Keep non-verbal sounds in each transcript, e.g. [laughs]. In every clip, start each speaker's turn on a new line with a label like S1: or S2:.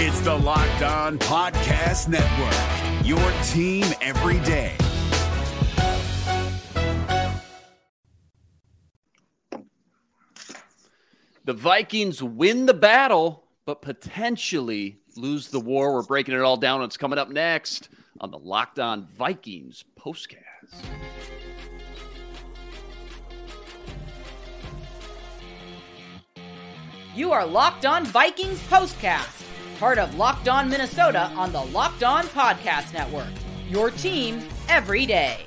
S1: It's the Locked On Podcast Network, your team every day.
S2: The Vikings win the battle, but potentially lose the war. We're breaking it all down. It's coming up next on the Locked On Vikings postcast.
S3: You are Locked On Vikings postcast, part of Locked On Minnesota on the Locked On Podcast Network. Your team every day.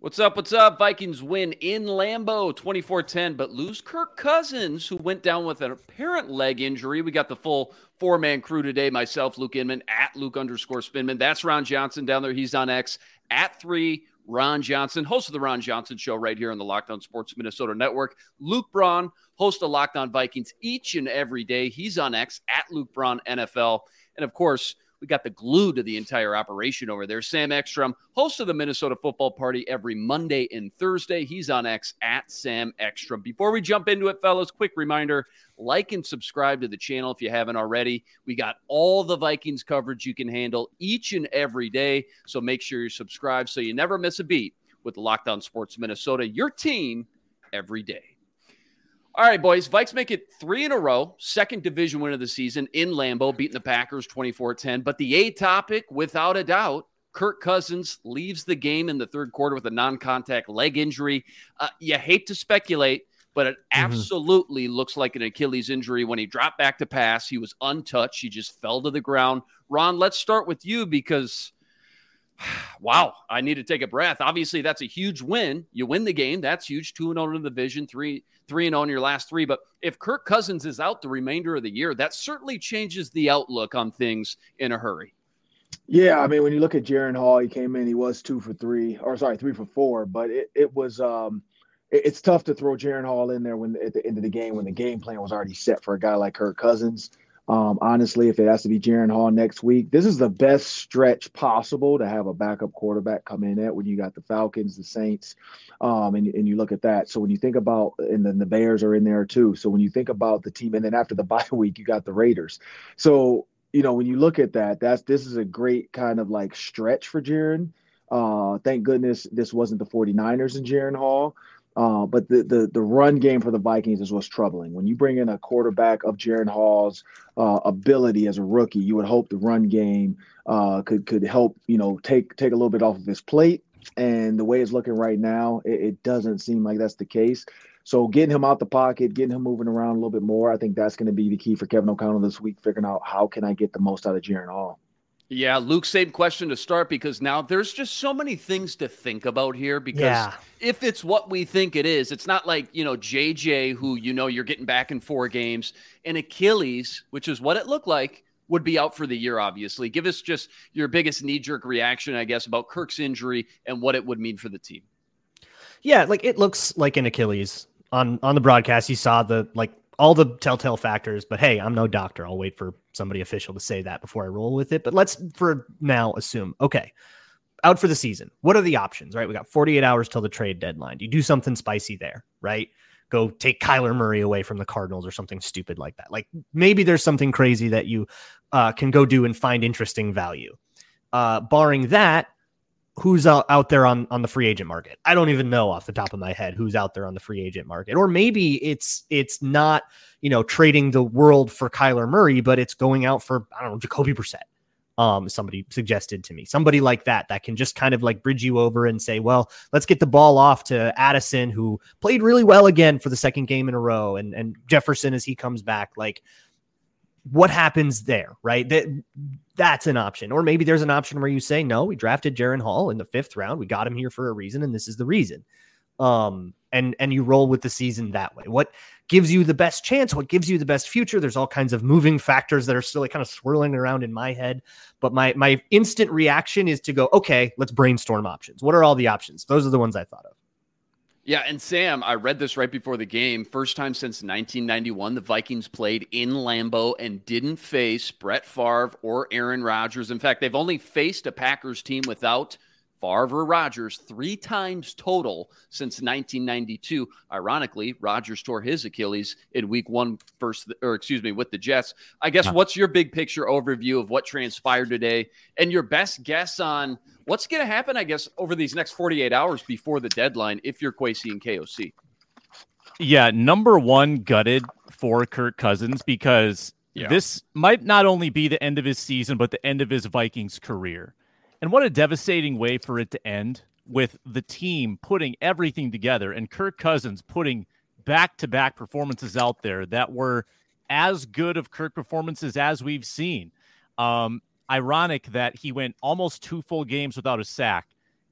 S2: What's up? What's up? Vikings win in Lambeau 24 10, but lose Kirk Cousins, who went down with an apparent leg injury. We got the full four man crew today myself, Luke Inman, at Luke underscore Spinman. That's Ron Johnson down there. He's on X at three. Ron Johnson, host of the Ron Johnson Show right here on the Locked On Sports Minnesota Network. Luke Braun, host of Locked On Vikings each and every day. He's on X at Luke Braun NFL. And of course, we got the glue to the entire operation over there. Sam Ekstrom, host of the Minnesota Football Party every Monday and Thursday. He's on X at Sam Ekstrom. Before we jump into it, fellas, quick reminder like and subscribe to the channel if you haven't already. We got all the Vikings coverage you can handle each and every day. So make sure you're subscribed so you never miss a beat with Locked On Sports Minnesota, your team every day. All right, boys. Vikes make it three in a row, second division win of the season in Lambeau, beating the Packers 24 10. But the A topic, without a doubt, Kirk Cousins leaves the game in the third quarter with a non contact leg injury. Uh, you hate to speculate, but it absolutely mm-hmm. looks like an Achilles injury. When he dropped back to pass, he was untouched. He just fell to the ground. Ron, let's start with you because [sighs] wow, I need to take a breath. Obviously, that's a huge win. You win the game. That's huge. 2 0 in the division, 3 3 0 in your last three. But if Kirk Cousins is out the remainder of the year, that certainly changes the outlook on things in a hurry.
S4: Yeah, I mean, when you look at Jaren Hall, he came in, he was two for three, or sorry, three for four, but it, it was um it, it's tough to throw Jaren Hall in there when at the end of the game when the game plan was already set for a guy like Kirk Cousins. Um, honestly, if it has to be Jaren Hall next week, this is the best stretch possible to have a backup quarterback come in at when you got the Falcons, the Saints, um, and, and you look at that. So when you think about, and then the Bears are in there too. So when you think about the team, and then after the [laughs] bye week, you got the Raiders. So, you know, when you look at that, that's this is a great kind of like stretch for Jaren. Uh, thank goodness this wasn't the 49ers and Jaren Hall. Uh, but the, the the run game for the Vikings is what's troubling. When you bring in a quarterback of Jaren Hall's uh, ability as a rookie, you would hope the run game uh, could could help you know take take a little bit off of his plate. And the way it's looking right now, it, it doesn't seem like that's the case. So getting him out the pocket, getting him moving around a little bit more, I think that's going to be the key for Kevin O'Connell this week, figuring out how can I get the most out of Jaren Hall.
S2: Yeah, Luke, same question to start because now there's just so many things to think about here. Because
S5: Yeah.
S2: if it's what we think it is, it's not like, you know, JJ, who you know you're getting back in four games, and Achilles, which is what it looked like, would be out for the year, obviously. Give us just your biggest knee jerk reaction, I guess, about Kirk's injury and what it would mean for the team.
S5: Yeah, like it looks like an Achilles on on the broadcast. You saw the like all the telltale factors, but hey, I'm no doctor. I'll wait for somebody official to say that before I roll with it. But let's for now assume okay, out for the season. What are the options? Right, we got 48 hours till the trade deadline. You do something spicy there? Right. Go take Kyler Murray away from the Cardinals or something stupid like that. Like maybe there's something crazy that you uh, can go do and find interesting value. Uh, barring that, who's out, out there on on the free agent market. I don't even know off the top of my head who's out there on the free agent market. Or maybe it's it's not, you know, trading the world for Kyler Murray, but it's going out for I don't know, Jacoby Brissett. Um, somebody suggested to me, somebody like that that can just kind of like bridge you over and say, well, let's get the ball off to Addison, who played really well again for the second game in a row, and and Jefferson as he comes back. Like, what happens there, right? That that's an option. Or maybe there's an option where you say, no, we drafted Jaren Hall in the fifth round. We got him here for a reason, and this is the reason. Um, and and you roll with the season that way. What gives you the best chance? What gives you the best future? There's all kinds of moving factors that are still like kind of swirling around in my head. But my my instant reaction is to go, okay, let's brainstorm options. What are all the options? Those are the ones I thought of.
S2: Yeah, and Sam, I read this right before the game. First time since 1991, the Vikings played in Lambeau and didn't face Brett Favre or Aaron Rodgers. In fact, they've only faced a Packers team without Favre Rodgers three times total since 1992. Ironically, Rodgers tore his Achilles in week one first, or excuse me, with the Jets. I guess what's your big picture overview of what transpired today and your best guess on what's going to happen, I guess, over these next 48 hours before the deadline if you're Kwesi and KOC?
S6: Yeah, number one, gutted for Kirk Cousins because yeah. this might not only be the end of his season, but the end of his Vikings career. And what a devastating way for it to end with the team putting everything together and Kirk Cousins putting back to back performances out there that were as good of Kirk performances as we've seen. Um, ironic that he went almost two full games without a sack.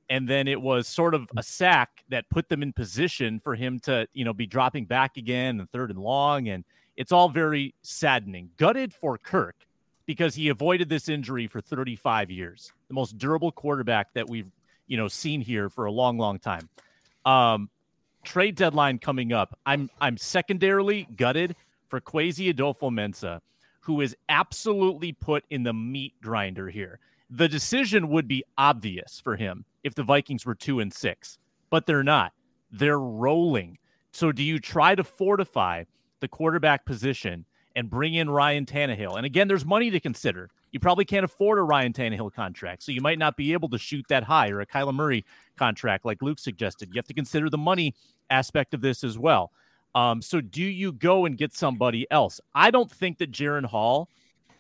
S6: And then it was sort of a sack that put them in position for him to, you know, be dropping back again and third and long. And it's all very saddening. Gutted for Kirk because he avoided this injury for 35 years. The most durable quarterback that we've, you know, seen here for a long, long time. Um, trade deadline coming up. I'm I'm secondarily gutted for Kwesi Adofo-Mensah, who is absolutely put in the meat grinder here. The decision would be obvious for him if the Vikings were two and six, but they're not. They're rolling. So do you try to fortify the quarterback position and bring in Ryan Tannehill. And again, there's money to consider. You probably can't afford a Ryan Tannehill contract, so you might not be able to shoot that high or a Kyler Murray contract like Luke suggested. You have to consider the money aspect of this as well. Um, so do you go and get somebody else? I don't think that Jaren Hall,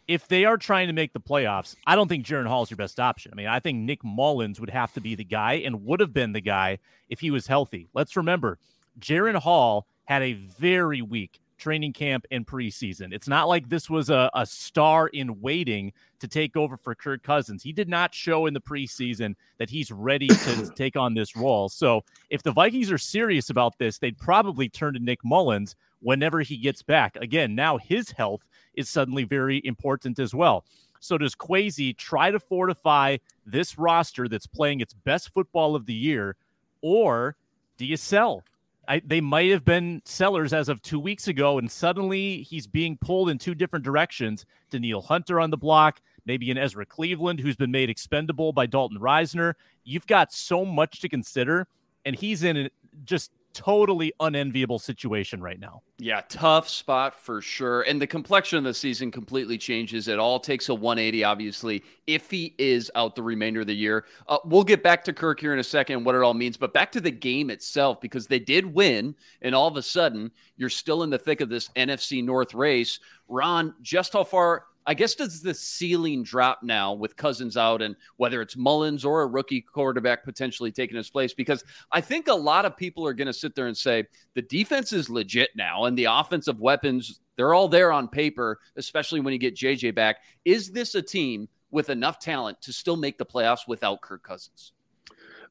S6: if they are trying to make the playoffs, I don't think Jaren Hall is your best option. I mean, I think Nick Mullens would have to be the guy and would have been the guy if he was healthy. Let's remember, Jaren Hall had a very weak training camp and preseason. It's not like this was a, a star in waiting to take over for Kirk Cousins. He did not show in the preseason that he's ready to [coughs] take on this role. So if the Vikings are serious about this, they'd probably turn to Nick Mullens whenever he gets back. Again, now his health is suddenly very important as well. So does Kwesi try to fortify this roster that's playing its best football of the year, or do you sell? I, they might have been sellers as of two weeks ago, and suddenly he's being pulled in two different directions. Danielle Hunter on the block, maybe an Ezra Cleveland who's been made expendable by Dalton Risner. You've got so much to consider, and he's in just totally unenviable situation right now.
S2: Yeah, tough spot for sure. And the complexion of the season completely changes. It all takes a 180, obviously, if he is out the remainder of the year. Uh, we'll get back to Kirk here in a second, what it all means, but back to the game itself, because they did win. And all of a sudden, you're still in the thick of this NFC North race. Ron, just how far I guess does the ceiling drop now with Cousins out and whether it's Mullens or a rookie quarterback potentially taking his place? Because I think a lot of people are going to sit there and say the defense is legit now and the offensive weapons, they're all there on paper, especially when you get JJ back. Is this a team with enough talent to still make the playoffs without Kirk Cousins?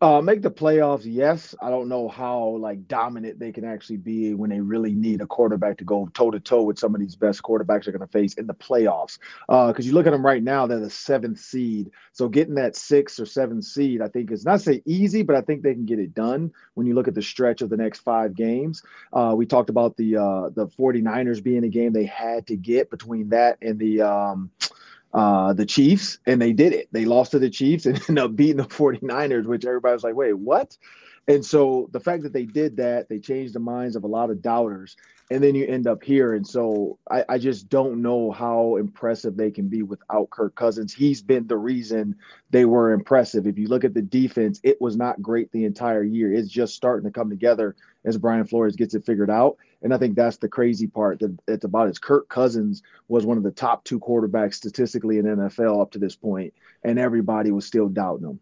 S4: Uh, make the playoffs, yes. I don't know how like dominant they can actually be when they really need a quarterback to go toe to toe with some of these best quarterbacks they're going to face in the playoffs. Because uh, you look at them right now, they're the seventh seed. So getting that sixth or seventh seed, I think is not say easy, but I think they can get it done when you look at the stretch of the next five games. Uh, we talked about the uh, the 49ers being a game they had to get between that and the um, uh, the Chiefs, and they did it. They lost to the Chiefs and [laughs] ended up beating the 49ers, which everybody was like, wait, what? And so the fact that they did that, they changed the minds of a lot of doubters. And then you end up here. And so I, I just don't know how impressive they can be without Kirk Cousins. He's been the reason they were impressive. If you look at the defense, it was not great the entire year. It's just starting to come together as Brian Flores gets it figured out. And I think that's the crazy part that it's about is Kirk Cousins was one of the top two quarterbacks statistically in NFL up to this point, and everybody was still doubting him.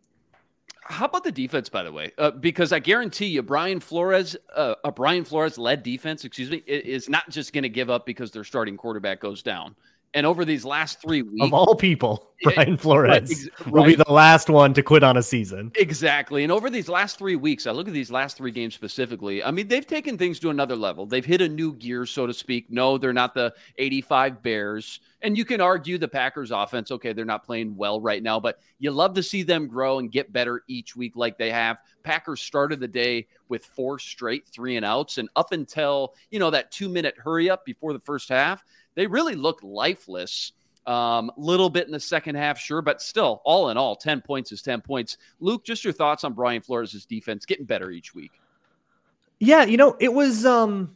S2: How about the defense, by the way? Uh, because I guarantee you, Brian Flores, uh, a Brian Flores led defense, excuse me, is not just going to give up because their starting quarterback goes down. And over these last three weeks,
S5: of all people, [laughs] Brian Flores right, ex- will right. be the last one to quit on a season.
S2: Exactly. And over these last three weeks, I look at these last three games specifically. I mean, they've taken things to another level. They've hit a new gear, so to speak. No, they're not the 85 Bears. And you can argue the Packers offense, okay, they're not playing well right now, but you love to see them grow and get better each week like they have. Packers started the day with four straight three and outs. And up until, you know, that two minute hurry up before the first half, they really looked lifeless. Um, little bit in the second half, sure, but still, all in all, 10 points is 10 points. Luke, just your thoughts on Brian Flores' defense getting better each week.
S5: Yeah, you know, it was um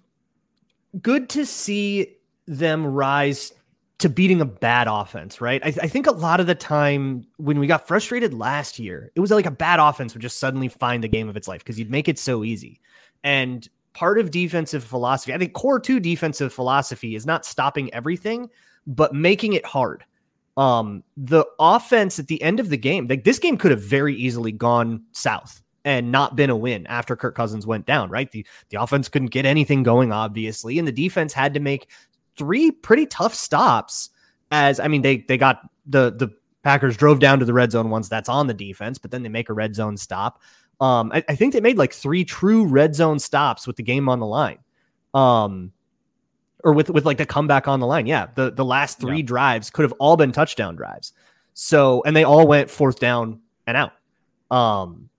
S5: good to see them rise to beating a bad offense, right? I, I, think a lot of the time when we got frustrated last year, it was like a bad offense would just suddenly find the game of its life because you'd make it so easy. And part of defensive philosophy, I think cover two defensive philosophy is not stopping everything, but making it hard. Um, the offense at the end of the game, like this game could have very easily gone south and not been a win after Kirk Cousins went down, right? The the offense couldn't get anything going, obviously, and the defense had to make three pretty tough stops. As I mean, they they got the the Packers drove down to the red zone once that's on the defense, but then they make a red zone stop. Um, I, I think they made like three true red zone stops with the game on the line. Um, or with with like the comeback on the line. Yeah, the the last three yeah. drives could have all been touchdown drives. So and they all went fourth down and out. Um,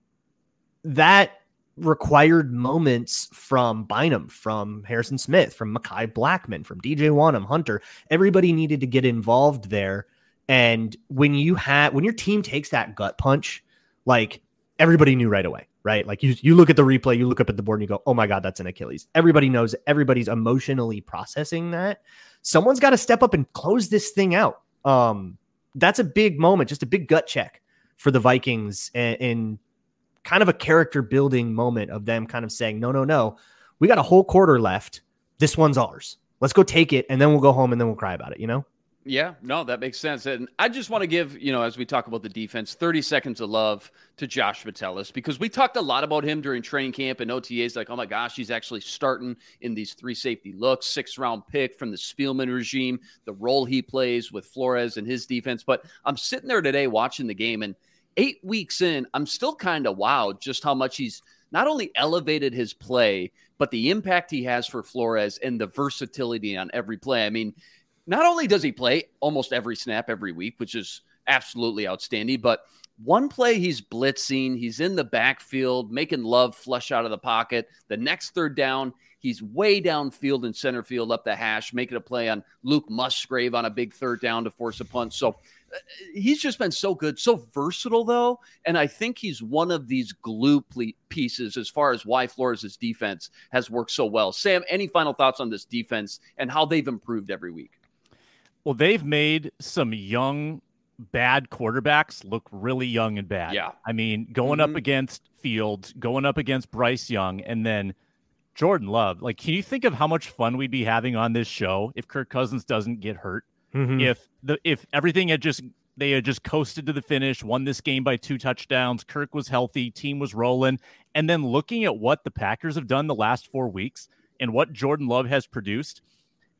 S5: that required moments from Bynum, from Harrison Smith, from Mekhi Blackmon, from DJ Wonnum, Hunter. Everybody needed to get involved there. And when you had when your team takes that gut punch, like everybody knew right away, right? Like you you look at the replay, you look up at the board and you go, "Oh my god, that's an Achilles." Everybody knows, everybody's emotionally processing that. Someone's got to step up and close this thing out. Um that's a big moment, just a big gut check for the Vikings and, and kind of a character building moment of them kind of saying, no, no, no, we got a whole quarter left. This one's ours. Let's go take it, and then we'll go home and then we'll cry about it, you know?
S2: Yeah, no, that makes sense. And I just want to give, you know, as we talk about the defense, 30 seconds of love to Josh Metellus because we talked a lot about him during training camp and OTAs. Like, oh my gosh, he's actually starting in these three safety looks, six round pick from the Spielman regime, the role he plays with Flores and his defense. But I'm sitting there today watching the game and eight weeks in, I'm still kind of wowed just how much he's not only elevated his play, but the impact he has for Flores and the versatility on every play. I mean, not only does he play almost every snap every week, which is absolutely outstanding, but one play he's blitzing, he's in the backfield, making love flush out of the pocket. The next third down, he's way downfield in center field up the hash, making a play on Luke Musgrave on a big third down to force a punt. So uh, he's just been so good, so versatile though, and I think he's one of these glue pieces as far as why Flores' defense has worked so well. Sam, any final thoughts on this defense and how they've improved every week?
S6: Well, they've made some young bad quarterbacks look really young and bad.
S2: Yeah.
S6: I mean, going mm-hmm. up against Fields, going up against Bryce Young, and then Jordan Love. Like, can you think of how much fun we'd be having on this show if Kirk Cousins doesn't get hurt? Mm-hmm. If the if everything had just they had just coasted to the finish, won this game by two touchdowns, Kirk was healthy, team was rolling, and then looking at what the Packers have done the last 4 weeks and what Jordan Love has produced,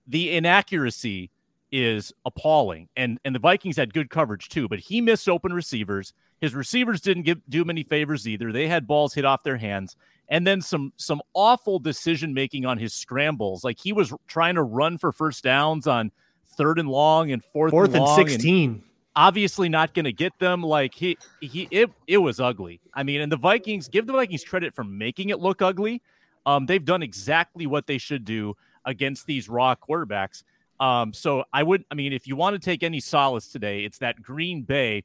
S6: the inaccuracy is appalling. And and the Vikings had good coverage too, but he missed open receivers. His receivers didn't give do him any favors either. They had balls hit off their hands. And then some some awful decision making on his scrambles. Like he was trying to run for first downs on third and long and fourth,
S5: fourth
S6: and,
S5: and 16. And
S6: obviously not going to get them. Like he, he, it, it was ugly. I mean, and the Vikings give the Vikings credit for making it look ugly. Um, they've done exactly what they should do against these raw quarterbacks. Um, so I would, I mean, if you want to take any solace today, it's that Green Bay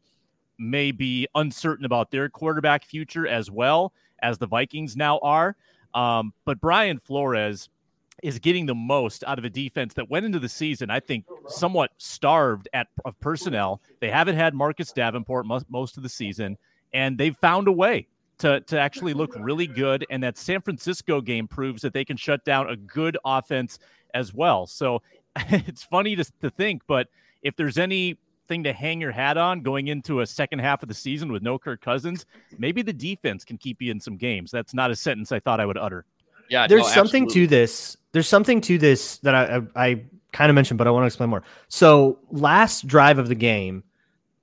S6: may be uncertain about their quarterback future as well as the Vikings now are. Um, but Brian Flores, is getting the most out of a defense that went into the season, I think, somewhat starved at of personnel. They haven't had Marcus Davenport most, most of the season, and they've found a way to to actually look really good. And that San Francisco game proves that they can shut down a good offense as well. So [laughs] it's funny to, to think, but if there's anything to hang your hat on going into a second half of the season with no Kirk Cousins, maybe the defense can keep you in some games. That's not a sentence I thought I would utter.
S2: Yeah,
S5: there's no, something to this. There's something to this that I, I, I kind of mentioned, but I want to explain more. So last drive of the game,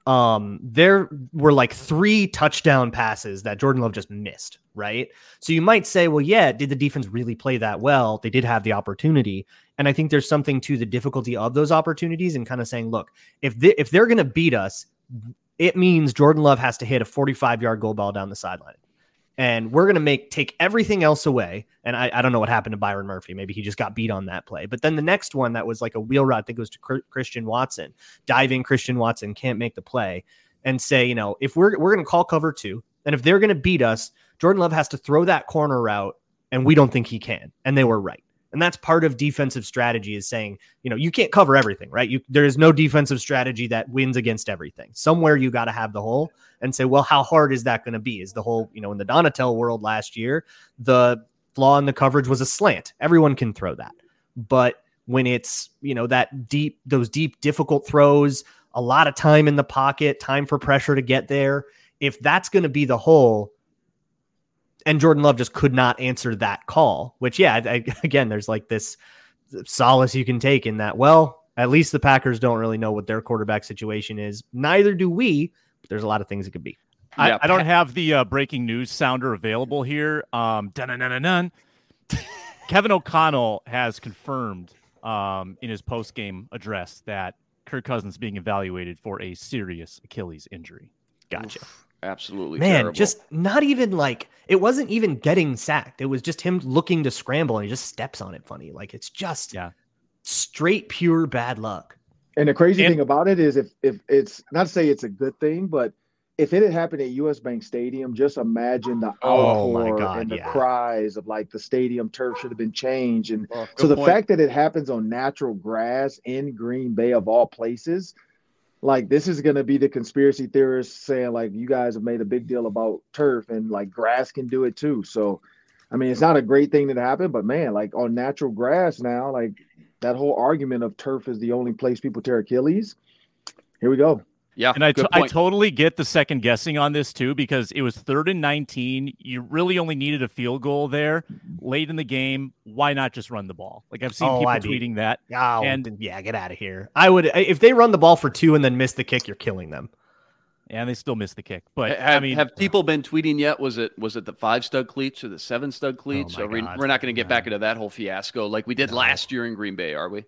S5: um, there were like three touchdown passes that Jordan Love just missed, right? So you might say, well, yeah, did the defense really play that well? They did have the opportunity, and I think there's something to the difficulty of those opportunities and kind of saying, look, if they, if they're going to beat us, it means Jordan Love has to hit a 45 yard goal ball down the sideline and we're going to make take everything else away. And I, I don't know what happened to Byron Murphy. Maybe he just got beat on that play. But then the next one that was like a wheel route, I think it was to Christian Watson, diving Christian Watson can't make the play, and say, you know, if we're we're going to call cover two, and if they're going to beat us, Jordan Love has to throw that corner route, and we don't think he can. And they were right. And that's part of defensive strategy is saying, you know, you can't cover everything, right? You there is no defensive strategy that wins against everything. Somewhere you got to have the hole and say, well, how hard is that going to be? Is the whole, you know, in the Donatell world last year, the flaw in the coverage was a slant. Everyone can throw that. But when it's, you know, that deep, those deep, difficult throws, a lot of time in the pocket, time for pressure to get there. If that's going to be the hole, and Jordan Love just could not answer that call, which, yeah, I, [laughs] again, there's like this solace you can take in that. Well, at least the Packers don't really know what their quarterback situation is. Neither do we, but there's a lot of things it could be.
S6: I, yeah. I don't have the uh, breaking news sounder available here. Um, Kevin O'Connell has confirmed um, in his post game address that Kirk Cousins being evaluated for a serious Achilles injury.
S5: Gotcha.
S2: Oof. Absolutely.
S5: Man,
S2: terrible.
S5: just not even like it wasn't even getting sacked. It was just him looking to scramble and he just steps on it funny. Like it's just
S6: yeah.
S5: straight pure bad luck.
S4: And the crazy and, thing about it is if if it's not to say it's a good thing, but if it had happened at US Bank Stadium, just imagine the oh outpour God, and the yeah. cries of like the stadium turf should have been changed. And oh, so the point. fact that it happens on natural grass in Green Bay of all places – like this is going to be the conspiracy theorists saying like you guys have made a big deal about turf and like grass can do it too. So i mean it's not a great thing that happened but man like on natural grass now like that whole argument of turf is the only place people tear achilles here we go
S2: yeah.
S6: And I, t- I totally get the second guessing on this too, because it was third and 19. You really only needed a field goal there late in the game. Why not just run the ball? Like I've seen oh, people I'd tweeting be, that.
S5: Oh, and yeah, get out of here. I would, if they run the ball for two and then miss the kick, you're killing them.
S6: And they still miss the kick. But
S2: have,
S6: I mean,
S2: have people been tweeting yet? Was it was it the five stud cleats or the seven stud oh, cleats? Oh we, are not going to get back into that whole fiasco like we did no. last year in Green Bay, are we?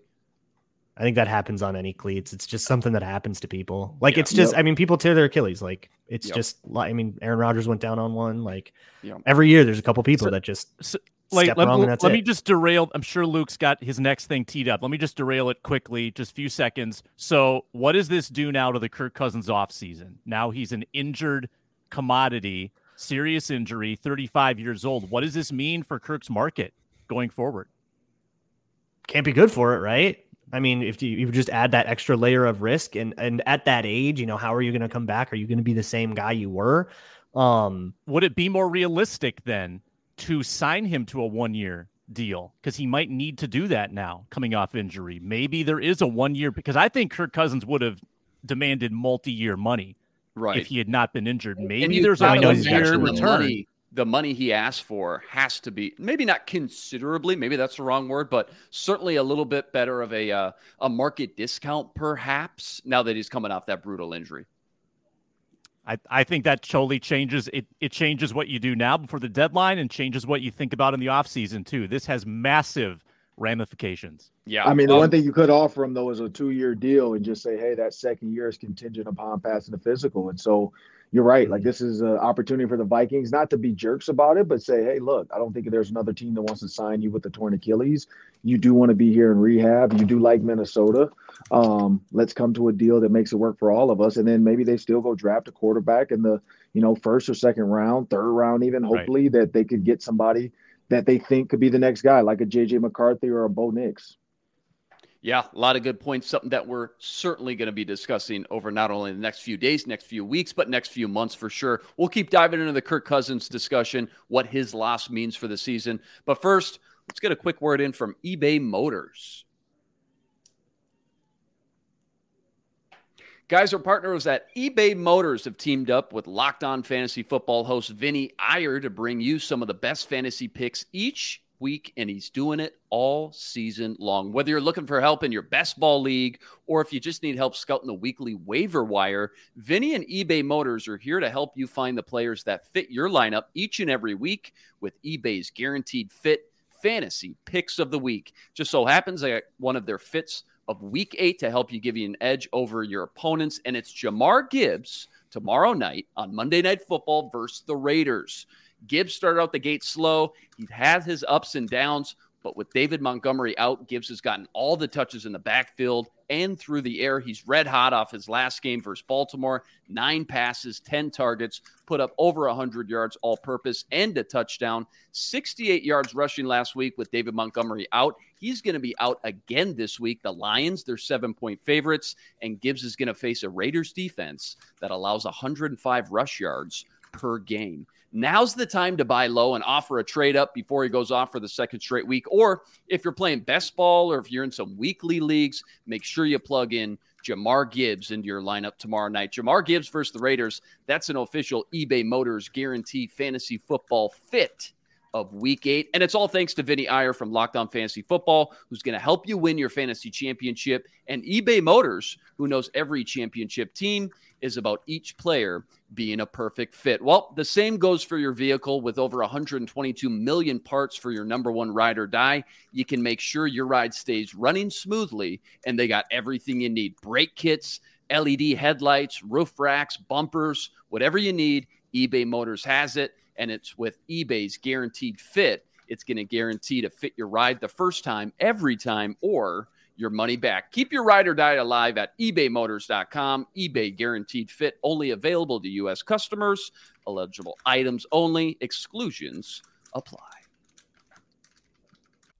S5: I think that happens on any cleats. It's just something that happens to people. Like yeah. it's just, yep. I mean, people tear their Achilles. Like it's yep. just, I mean, Aaron Rodgers went down on one. Like yep. every year, there's a couple people so, that just so, like let,
S6: let me just derail. I'm sure Luke's got his next thing teed up. Let me just derail it quickly, just a few seconds. So, what does this do now to the Kirk Cousins off season? Now he's an injured commodity, serious injury, 35 years old. What does this mean for Kirk's market going forward?
S5: Can't be good for it, right? I mean, if you, you just add that extra layer of risk and and at that age, you know, how are you going to come back? Are you going to be the same guy you were? Um,
S6: would it be more realistic then to sign him to a one year deal because he might need to do that now coming off injury? Maybe there is a one year because I think Kirk Cousins would have demanded multi year money right if he had not been injured. Maybe there's a one year return.
S2: Money the money he asked for has to be maybe not considerably, maybe that's the wrong word, but certainly a little bit better of a uh, a market discount, perhaps. Now that he's coming off that brutal injury,
S6: I I think that totally changes it. It changes what you do now before the deadline, and changes what you think about in the offseason too. This has massive ramifications.
S2: Yeah,
S4: I mean the um, one thing you could offer him though is a two year deal and just say, hey, that second year is contingent upon passing the physical, and so you're right. Like this is an opportunity for the Vikings not to be jerks about it, but say, hey, look, I don't think there's another team that wants to sign you with the torn Achilles. You do want to be here in rehab. You do like Minnesota. Um, let's come to a deal that makes it work for all of us. And then maybe they still go draft a quarterback in the you know first or second round, third round, even hopefully right. that they could get somebody that they think could be the next guy, like a JJ McCarthy or a Bo Nix.
S2: Yeah, a lot of good points. Something that we're certainly going to be discussing over not only the next few days, next few weeks, but next few months for sure. We'll keep diving into the Kirk Cousins discussion, what his loss means for the season. But first, let's get a quick word in from eBay Motors. Guys, our partners at eBay Motors have teamed up with Locked On Fantasy Football host Vinny Iyer to bring you some of the best fantasy picks each week, and he's doing it all season long. Whether you're looking for help in your best ball league or if you just need help scouting the weekly waiver wire, Vinny and eBay Motors are here to help you find the players that fit your lineup each and every week with eBay's guaranteed fit fantasy picks of the week. Just so happens got one of their fits of week eight to help you give you an edge over your opponents, and it's Jahmyr Gibbs tomorrow night on Monday Night Football versus the Raiders. Gibbs started out the gate slow. He had his ups and downs, but with David Montgomery out, Gibbs has gotten all the touches in the backfield and through the air. He's red hot off his last game versus Baltimore. Nine passes, 10 targets, put up over 100 yards all purpose and a touchdown. 68 yards rushing last week with David Montgomery out. He's going to be out again this week. The Lions, they're seven point favorites, and Gibbs is going to face a Raiders defense that allows 105 rush yards per game. Now's the time to buy low and offer a trade up before he goes off for the second straight week. Or if you're playing best ball or if you're in some weekly leagues, make sure you plug in Jahmyr Gibbs into your lineup tomorrow night. Jahmyr Gibbs versus the Raiders. That's an official eBay Motors guarantee fantasy football fit of week eight. And it's all thanks to Vinny Iyer from Locked On Fantasy Football, who's going to help you win your fantasy championship, and eBay Motors, who knows every championship team is about each player being a perfect fit. Well, the same goes for your vehicle with over 122 million parts for your number one ride or die. You can make sure your ride stays running smoothly, and they got everything you need brake kits, LED headlights, roof racks, bumpers, whatever you need. eBay Motors has it, and it's with eBay's guaranteed fit. It's going to guarantee to fit your ride the first time, every time, or your money back. Keep your ride or die alive at ebaymotors.com. eBay guaranteed fit only available to U.S. customers. Eligible items only. Exclusions apply.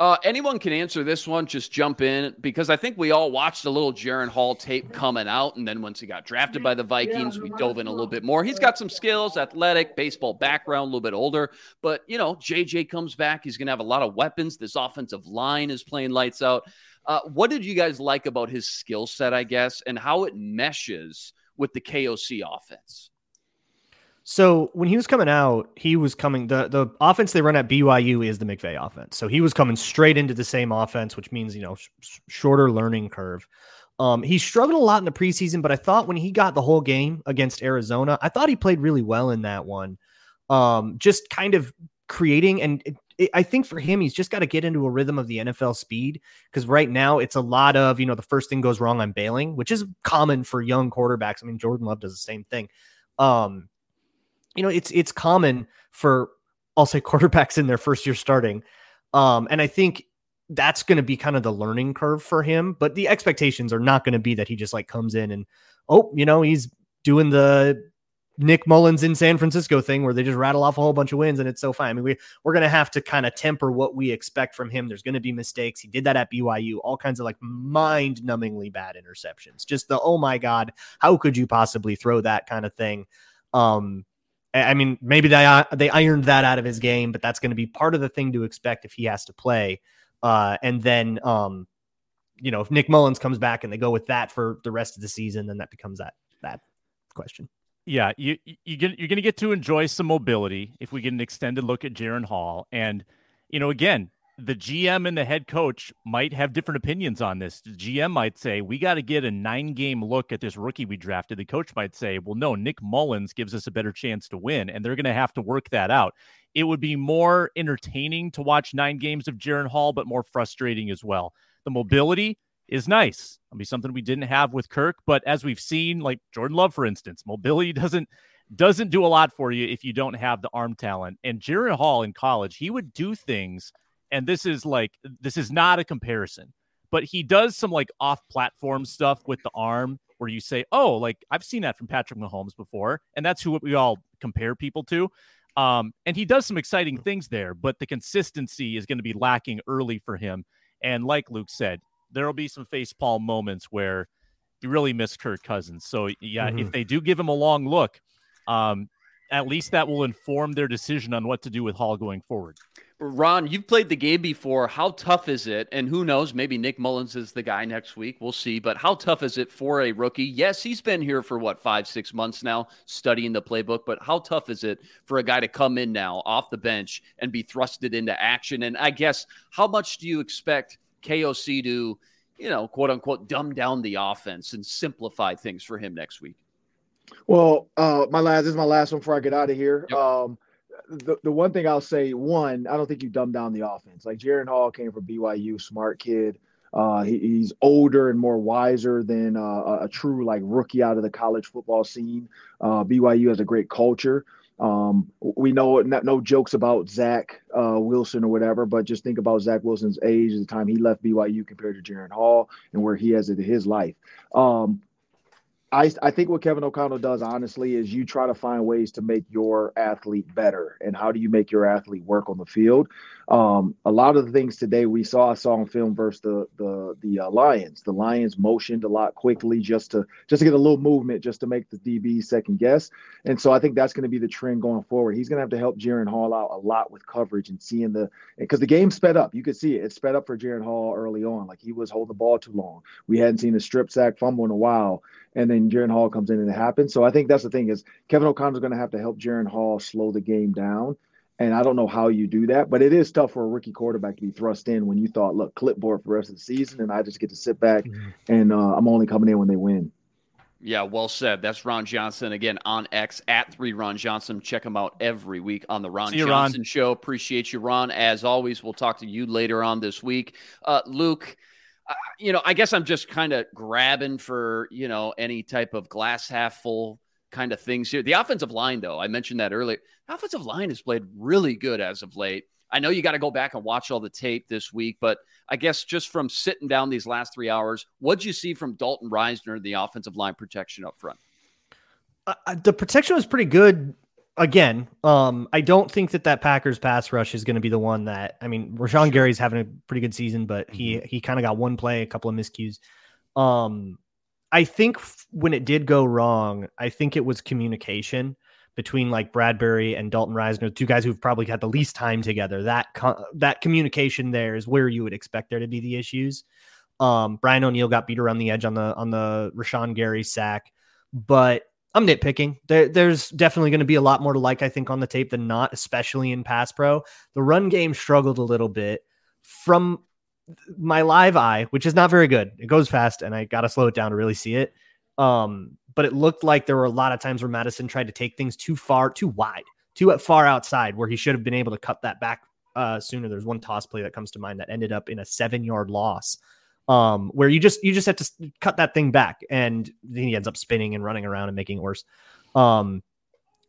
S2: Uh, anyone can answer this one. Just jump in because I think we all watched a little Jaren Hall tape coming out, and then once he got drafted by the Vikings, we dove in a little bit more. He's got some skills, athletic, baseball background, a little bit older, but you know, JJ comes back. He's going to have a lot of weapons. This offensive line is playing lights out. Uh, what did you guys like about his skill set, I guess, and how it meshes with the KOC offense?
S5: So when he was coming out, he was coming the the offense they run at BYU is the McVay offense. So he was coming straight into the same offense, which means you know sh- shorter learning curve. Um, he struggled a lot in the preseason, but I thought when he got the whole game against Arizona, I thought he played really well in that one. Um, just kind of creating and it, it, I think for him, he's just got to get into a rhythm of the NFL speed because right now it's a lot of you know the first thing goes wrong, I'm bailing, which is common for young quarterbacks. I mean, Jordan Love does the same thing. Um, you know, it's it's common for I'll say [laughs] quarterbacks in their first year starting. Um, and I think that's going to be kind of the learning curve for him. But the expectations are not going to be that he just like comes in and oh, you know, he's doing the Nick Mullens in San Francisco thing where they just rattle off a whole bunch of wins and it's so fine. I mean, we we're gonna have to kind of temper what we expect from him. There's gonna be mistakes. He did that at BYU, all kinds of like mind-numbingly bad interceptions. Just the oh my god, how could you possibly throw that kind of thing? Um, I mean, maybe they uh, they ironed that out of his game, but that's going to be part of the thing to expect if he has to play. Uh, and then, um, you know, if Nick Mullens comes back and they go with that for the rest of the season, then that becomes that that question.
S6: Yeah, you you get you're going to get to enjoy some mobility if we get an extended look at Jaren Hall, and you know, again, the GM and the head coach might have different opinions on this. The GM might say, we got to get a nine game look at this rookie we drafted. The coach might say, well, no, Nick Mullens gives us a better chance to win. And they're going to have to work that out. It would be more entertaining to watch nine games of Jaren Hall, but more frustrating as well. The mobility is nice. It'll be something we didn't have with Kirk. But as we've seen, like Jordan Love, for instance, mobility doesn't doesn't do a lot for you if you don't have the arm talent. And Jaren Hall in college, he would do things – and this is like this is not a comparison, but he does some like off-platform stuff with the arm where you say, "Oh, like I've seen that from Patrick Mahomes before," and that's who we all compare people to. Um, and he does some exciting things there, but the consistency is going to be lacking early for him. And like Luke said, there will be some facepalm moments where you really miss Kirk Cousins. So yeah, mm-hmm. if they do give him a long look, um, at least that will inform their decision on what to do with Hall going forward.
S2: Ron, you've played the game before. How tough is it? And who knows, maybe Nick Mullens is the guy next week. We'll see. But how tough is it for a rookie? Yes, he's been here for what, five, six months now, studying the playbook. But how tough is it for a guy to come in now off the bench and be thrusted into action? And I guess, how much do you expect KOC to, you know, quote unquote, dumb down the offense and simplify things for him next week?
S4: Well, uh, my last, this is my last one before I get out of here. Yep. Um, the, the one thing I'll say, one, I don't think you dumb down the offense. Like Jaren Hall came from BYU, smart kid. Uh, he, he's older and more wiser than uh, a, true like rookie out of the college football scene. Uh, BYU has a great culture. Um, we know not, no jokes about Zach uh, Wilson or whatever, but just think about Zach Wilson's age, at the time he left BYU compared to Jaren Hall, and where he has it in his life. Um, I, I think what Kevin O'Connell does, honestly, is you try to find ways to make your athlete better. And how do you make your athlete work on the field? Um, a lot of the things today we saw, I saw on film versus the the the uh, Lions. The Lions motioned a lot quickly just to just to get a little movement, just to make the DB second guess. And so I think that's going to be the trend going forward. He's going to have to help Jaren Hall out a lot with coverage and seeing the because the game sped up. You could see it. It sped up for Jaren Hall early on. Like he was holding the ball too long. We hadn't seen a strip sack fumble in a while and then Jaren Hall comes in and it happens. So I think that's the thing is Kevin O'Connell's going to have to help Jaren Hall slow the game down and I don't know how you do that, but it is tough for a rookie quarterback to be thrust in when you thought, look, clipboard for the rest of the season, and I just get to sit back mm-hmm. and uh, I'm only coming in when they win.
S2: Yeah, well said. That's Ron Johnson again on X at three Ron Johnson. Check him out every week on the Ron you, Johnson Ron. Show. Appreciate you, Ron. As always, we'll talk to you later on this week. Uh, Luke, you know, I guess I'm just kind of grabbing for you know any type of glass half full kind of things here. The offensive line, though, I mentioned that earlier. The offensive line has played really good as of late. I know you got to go back and watch all the tape this week, but I guess just from sitting down these last three hours, what'd you see from Dalton Risner, the offensive line protection up front?
S5: Uh, uh the protection was pretty good. Again, um, I don't think that that Packers pass rush is going to be the one that. I mean, Rashan Gary's having a pretty good season, but he mm-hmm. he kind of got one play, a couple of miscues. Um, I think f- when it did go wrong, I think it was communication between like Bradbury and Dalton Risner, two guys who've probably had the least time together. That co- that communication there is where you would expect there to be the issues. Um, Brian O'Neill got beat around the edge on the on the Rashan Gary sack, but I'm nitpicking. There, there's definitely going to be a lot more to like, I think, on the tape than not, especially in pass pro. The run game struggled a little bit from my live eye, which is not very good. It goes fast, and I got to slow it down to really see it. Um, but it looked like there were a lot of times where Mattison tried to take things too far, too wide, too far outside, where he should have been able to cut that back uh, sooner. There's one toss play that comes to mind that ended up in a seven yard loss, um, where you just you just have to cut that thing back, and then he ends up spinning and running around and making it worse. Um,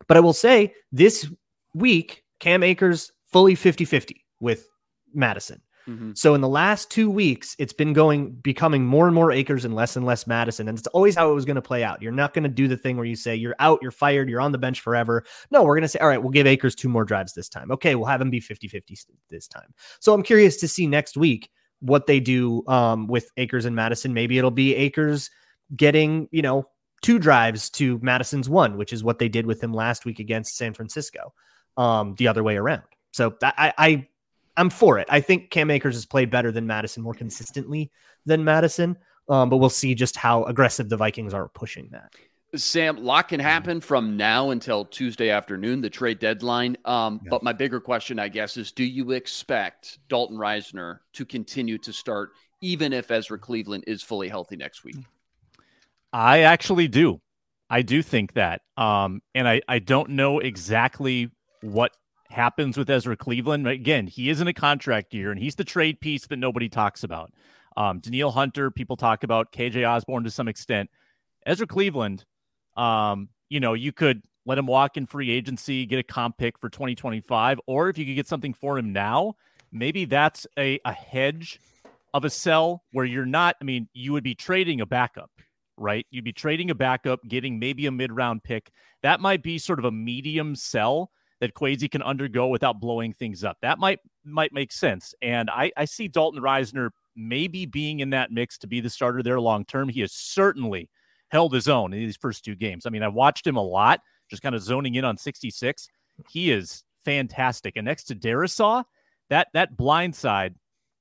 S5: but I will say this week, Cam Akers fully 50 50 with Mattison. Mm-hmm. So in the last two weeks, it's been going becoming more and more Akers and less and less Mattison, And it's always how it was going to play out. You're not going to do the thing where you say you're out, you're fired, you're on the bench forever. No, we're going to say, all right, we'll give Akers two more drives this time. Okay, we'll have him be 50 50 this time. So I'm curious to see next week what they do um, with Akers and Mattison. Maybe it'll be Akers getting, you know, two drives to Mattison's one, which is what they did with him last week against San Francisco, um, the other way around. So I, I I'm for it. I think Cam Akers has played better than Mattison, more consistently than Mattison. Um, but we'll see just how aggressive the Vikings are pushing that.
S2: Sam, a lot can happen from now until Tuesday afternoon, the trade deadline. Um, yeah. But my bigger question, I guess, is do you expect Dalton Risner to continue to start, even if Ezra Cleveland is fully healthy next week?
S6: I actually do. I do think that. Um, and I, I don't know exactly what happens with Ezra Cleveland. Again, he is in a contract year and he's the trade piece that nobody talks about. Um, Danielle Hunter, people talk about KJ Osborn to some extent. Ezra Cleveland, um, you know, you could let him walk in free agency, get a comp pick for 2025, or if you could get something for him now, maybe that's a, a hedge of a sell where you're not, I mean, you would be trading a backup, right? You'd be trading a backup, getting maybe a mid round pick. That might be sort of a medium sell that Kwesi can undergo without blowing things up. That might might make sense. And I, I see Dalton Risner maybe being in that mix to be the starter there long term. He is certainly held his own in these first two games. I mean, I watched him a lot, just kind of zoning in on 66. He is fantastic. And next to Darrisaw, that that blind side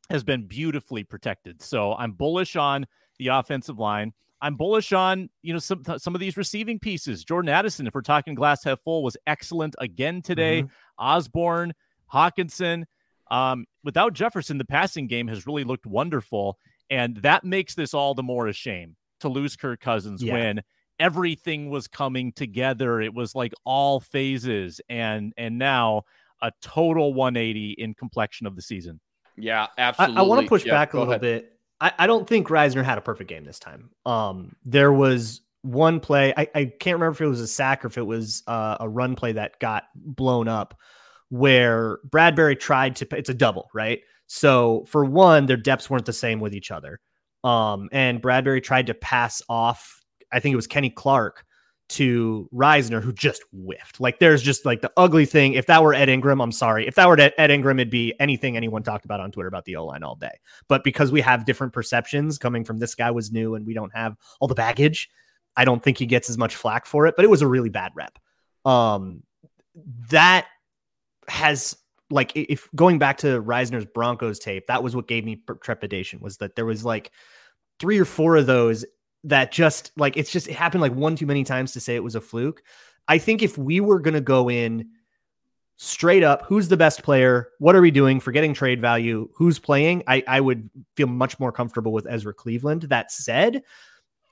S6: has been beautifully protected. So I'm bullish on the offensive line. I'm bullish on you know some some of these receiving pieces. Jordan Addison, if we're talking glass half full, was excellent again today. Mm-hmm. Osborn, Hockenson. Um, without Jefferson, the passing game has really looked wonderful, and that makes this all the more a shame to lose Kirk Cousins yeah. when everything was coming together. It was like all phases, and and now a total 180 in complexion of the season.
S2: Yeah, absolutely.
S5: I, I want to push yeah, back a little ahead. bit I, I don't think Risner had a perfect game this time. Um, there was one play. I, I can't remember if it was a sack or if it was uh, a run play that got blown up where Bradbury tried to, it's a double, right? So for one, their depths weren't the same with each other. Um, and Bradbury tried to pass off, I think it was Kenny Clark to Risner, who just whiffed. Like there's just like the ugly thing. If that were Ed Ingram, I'm sorry. If that were Ed Ingram, it'd be anything anyone talked about on Twitter about the O line all day. But because we have different perceptions coming from this guy was new and we don't have all the baggage, I don't think he gets as much flack for it. But it was a really bad rep. Um, that has like if going back to Risner's Broncos tape, that was what gave me trepidation was that there was like three or four of those that just like it's just it happened like one too many times to say it was a fluke. I think if we were going to go in straight up, who's the best player? What are we doing for getting trade value? Who's playing? I, I would feel much more comfortable with Ezra Cleveland. That said,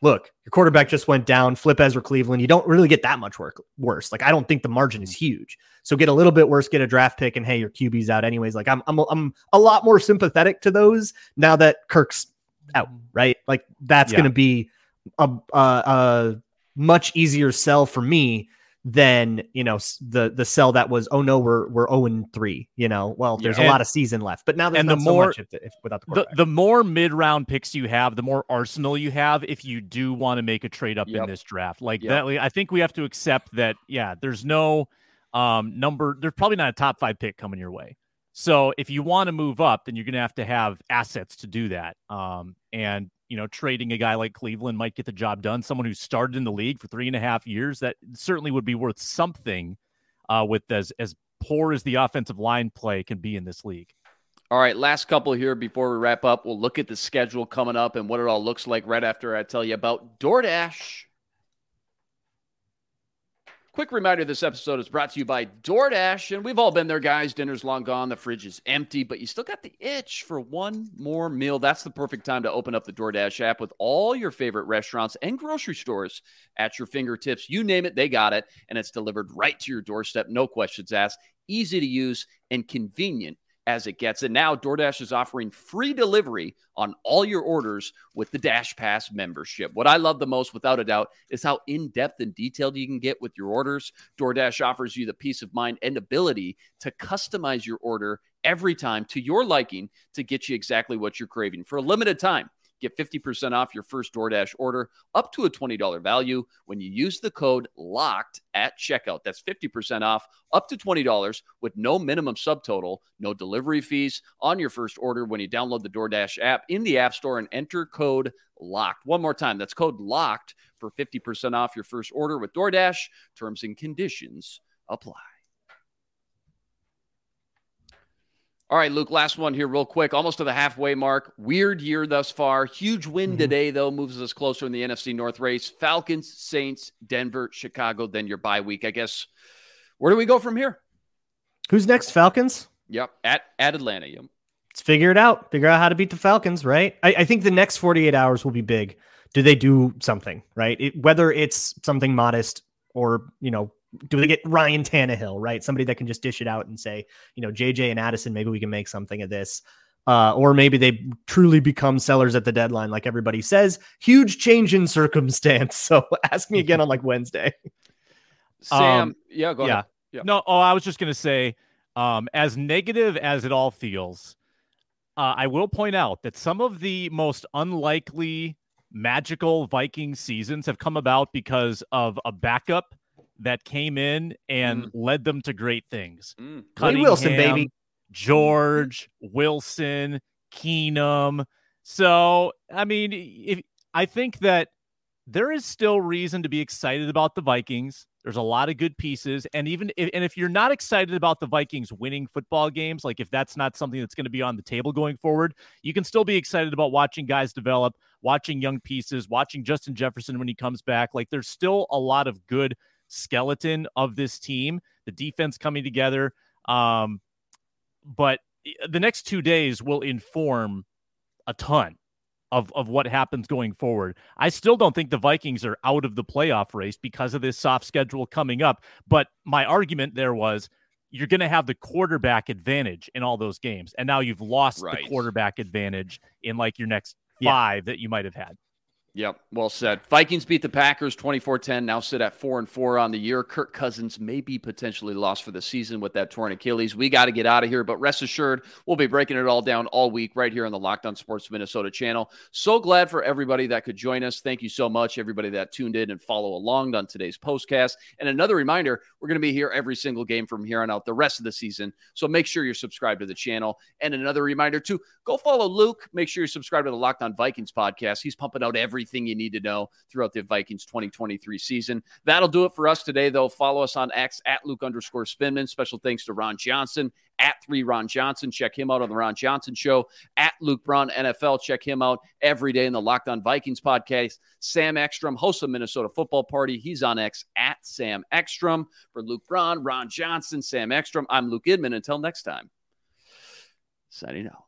S5: look, your quarterback just went down, flip Ezra Cleveland. You don't really get that much work worse. Like I don't think the margin is mm. huge. So get a little bit worse, get a draft pick, and hey, your QB's out anyways. Like I'm I'm I'm a lot more sympathetic to those now that Kirk's out, mm. right? Like that's yeah. gonna be a, a, a much easier sell for me than you know the the sell that was oh no we're we're 0 and 3 you know well there's yeah. a lot of season left but now there's and the more so if, if, without
S6: the, the, the more mid round picks you have the more arsenal you have if you do want to make a trade up yep. in this draft like yep. that I think we have to accept that yeah there's no um number there's probably not a top 5 pick coming your way so if you want to move up then you're going to have to have assets to do that um and you know, trading a guy like Cleveland might get the job done. Someone who started in the league for three and a half years, that certainly would be worth something uh, with as as poor as the offensive line play can be in this league.
S2: All right, last couple here before we wrap up. We'll look at the schedule coming up and what it all looks like right after I tell you about DoorDash. Quick reminder this episode is brought to you by DoorDash. And we've all been there, guys. Dinner's long gone. The fridge is empty, but you still got the itch for one more meal. That's the perfect time to open up the DoorDash app with all your favorite restaurants and grocery stores at your fingertips. You name it, they got it. And it's delivered right to your doorstep. No questions asked. Easy to use and convenient as it gets. And now DoorDash is offering free delivery on all your orders with the Dash Pass membership. What I love the most, without a doubt, is how in depth and detailed you can get with your orders. DoorDash offers you the peace of mind and ability to customize your order every time to your liking to get you exactly what you're craving for a limited time. Get 50% off your first DoorDash order up to a $20 value when you use the code LOCKED at checkout. That's 50% off up to $20 with no minimum subtotal, no delivery fees on your first order when you download the DoorDash app in the App Store and enter code LOCKED. One more time, that's code LOCKED for 50% off your first order with DoorDash. Terms and conditions apply. All right, Luke, last one here, real quick. Almost to the halfway mark. Weird year thus far. Huge win mm-hmm. today, though, moves us closer in the NFC North race. Falcons, Saints, Denver, Chicago, then your bye week. I guess, where do we go from here?
S5: Who's next? Falcons?
S2: Yep, at, at Atlanta. Yep.
S5: Let's figure it out. Figure out how to beat the Falcons, right? I, I think the next 48 hours will be big. Do they do something, right? It, whether it's something modest or, you know, do they get Ryan Tannehill, right? Somebody that can just dish it out and say, you know, JJ and Addison, maybe we can make something of this. Uh, or maybe they truly become sellers at the deadline, like everybody says. Huge change in circumstance. [laughs] So ask me again on like Wednesday. [laughs]
S2: Sam, um, yeah, go yeah. ahead.
S6: Yeah. No, oh, I was just gonna say, um, as negative as it all feels, uh, I will point out that some of the most unlikely magical Viking seasons have come about because of a backup that came in and mm. led them to great things. Mm.
S5: Wilson, baby.
S6: George, Wilson, Keenum. So, I mean, if I think that there is still reason to be excited about the Vikings. There's a lot of good pieces, and even if, and if you're not excited about the Vikings winning football games, like if that's not something that's going to be on the table going forward, you can still be excited about watching guys develop, watching young pieces, watching Justin Jefferson when he comes back. Like there's still a lot of good skeleton of this team, the defense coming together. Um, but the next two days will inform a ton of, of what happens going forward. I still don't think the Vikings are out of the playoff race because of this soft schedule coming up. But my argument there was you're going to have the quarterback advantage in all those games. And now you've lost right. the quarterback advantage in like your next five yeah. that you might have had.
S2: Yep, well said. Vikings beat the Packers 24-10, now sit at 4 and 4 on the year. Kirk Cousins may be potentially lost for the season with that torn Achilles. We got to get out of here, but rest assured, we'll be breaking it all down all week right here on the Locked On Sports Minnesota channel. So glad for everybody that could join us. Thank you so much everybody that tuned in and follow along on today's postcast. And another reminder, we're going to be here every single game from here on out the rest of the season. So make sure you're subscribed to the channel. And another reminder too, go follow Luke. Make sure you're subscribed to the Locked On Vikings podcast. He's pumping out everything everything you need to know throughout the Vikings 2023 season. That'll do it for us today, though. Follow us on X at Luke underscore Spinman. Special thanks to Ron Johnson at three Ron Johnson. Check him out on the Ron Johnson Show at Luke Braun NFL. Check him out every day in the Locked On Vikings podcast. Sam Ekstrom, host of Minnesota Football Party. He's on X at Sam Ekstrom. For Luke Braun, Ron Johnson, Sam Ekstrom, I'm Luke Inman. Until next time, signing out.